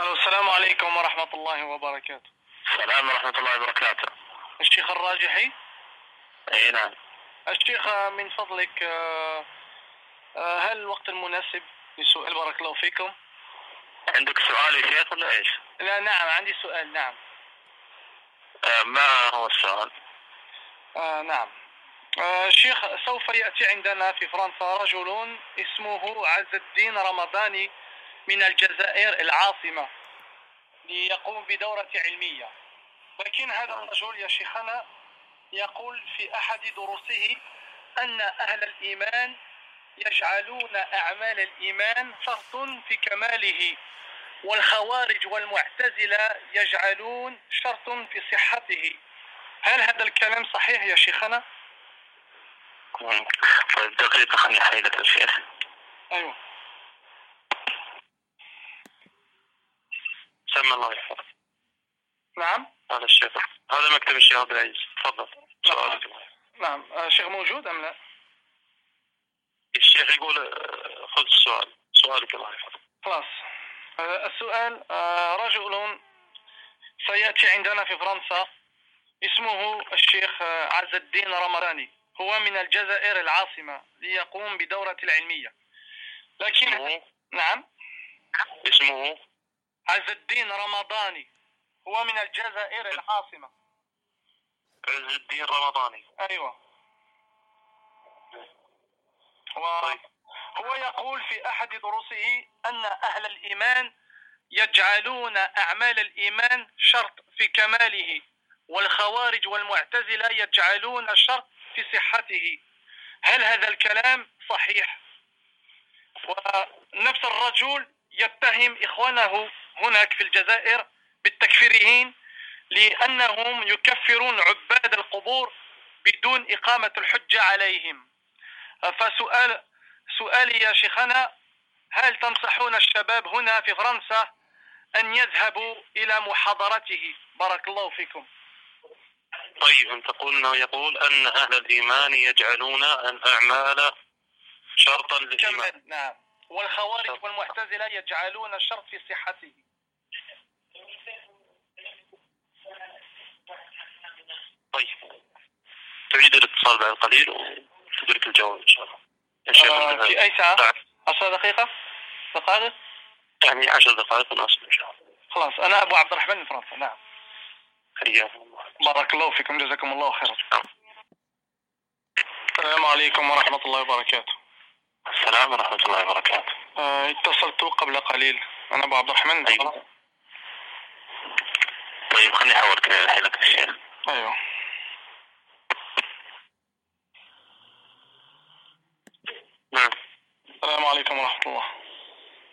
السلام عليكم ورحمة الله وبركاته. السلام ورحمة الله وبركاته. الشيخ الراجحي؟ إي نعم. الشيخ من فضلك آه، آه، هل الوقت المناسب لسؤال؟ بارك الله فيكم. عندك سؤال يا شيخ ولا إيش؟ لا نعم عندي سؤال نعم. آه ما هو السؤال؟ آه نعم. آه شيخ سوف يأتي عندنا في فرنسا رجل اسمه عز الدين رمضاني. من الجزائر العاصمة ليقوم بدورة علمية. لكن هذا الرجل يا شيخنا يقول في أحد دروسه أن أهل الإيمان يجعلون أعمال الإيمان شرط في كماله والخوارج والمعتزلة يجعلون شرط في صحته. هل هذا الكلام صحيح يا شيخنا؟ طيب دقيقة خليني احيلك يا شيخ أيوه سمى الله يحفظك. نعم؟ هذا الشيخ. هذا مكتب الشيخ عبد العزيز. تفضل. سؤالك. نعم. آه، شيخ موجود أم لا؟ الشيخ يقول آه، خذ السؤال. سؤالك الله يحفظك. خلاص. آه، السؤال رجل سيأتي عندنا في فرنسا اسمه الشيخ عز الدين رمضاني هو من الجزائر العاصمة ليقوم بدورة العلمية. لكن اسمه؟ نعم. اسمه؟ عز الدين رمضاني. هو من الجزائر العاصمة. عز الدين رمضاني. أيوة. و... طيب. هو يقول في أحد دروسه أن أهل الإيمان يجعلون أعمال الإيمان شرط في كماله والخوارج والمعتزلة يجعلون الشرط في صحته. هل هذا الكلام صحيح؟ ونفس الرجل يتهم إخوانه هناك في الجزائر بالتكفيريين لأنهم يكفرون عباد القبور بدون إقامة الحجة عليهم. فسؤال سؤالي يا شيخنا هل تنصحون الشباب هنا في فرنسا أن يذهبوا إلى محاضرته؟ بارك الله فيكم. طيب انت قلنا يقول أن أهل الإيمان يجعلون الاعمال شرطا للإيمان. كمل. نعم. والخوارج والمعتزلة يجعلون الشرط في صحته طيب تعيد الاتصال بعد قليل وتدرك الجواب إن شاء الله. يا شيخ آه، عندنا- في أي ساعة؟ بعد- عشر دقيقة؟ دقائق؟ يعني عشر دقائق ونصل إن شاء الله. خلاص أنا أبو عبد الرحمن من فرنسا نعم. حياكم الله. بارك الله فيكم جزاكم الله خيرا. السلام عليكم ورحمة الله وبركاته. السلام ورحمة الله وبركاته. آه، اتصلت قبل قليل. أنا أبو عبد الرحمن من فرنسا. أيوة. طيب خليني أحولك لك الشيخ. أيوه نعم السلام عليكم ورحمة الله.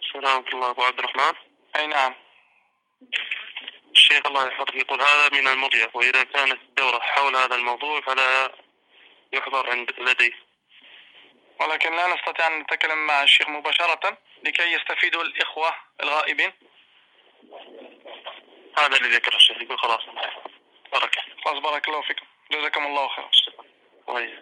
السلام ورحمة الله أبو عبد الرحمن. أي نعم. الشيخ الله يحفظك يقول هذا من المرجع وإذا كانت الدورة حول هذا الموضوع فلا يحضر عند لدي ولكن لا نستطيع أن نتكلم مع الشيخ مباشرة لكي يستفيدوا الإخوة الغائبين. هذا اللي ذكر الشيخ يقول خلاص بركة خلاص بارك الله فيكم. جزاكم الله خيرا. كويس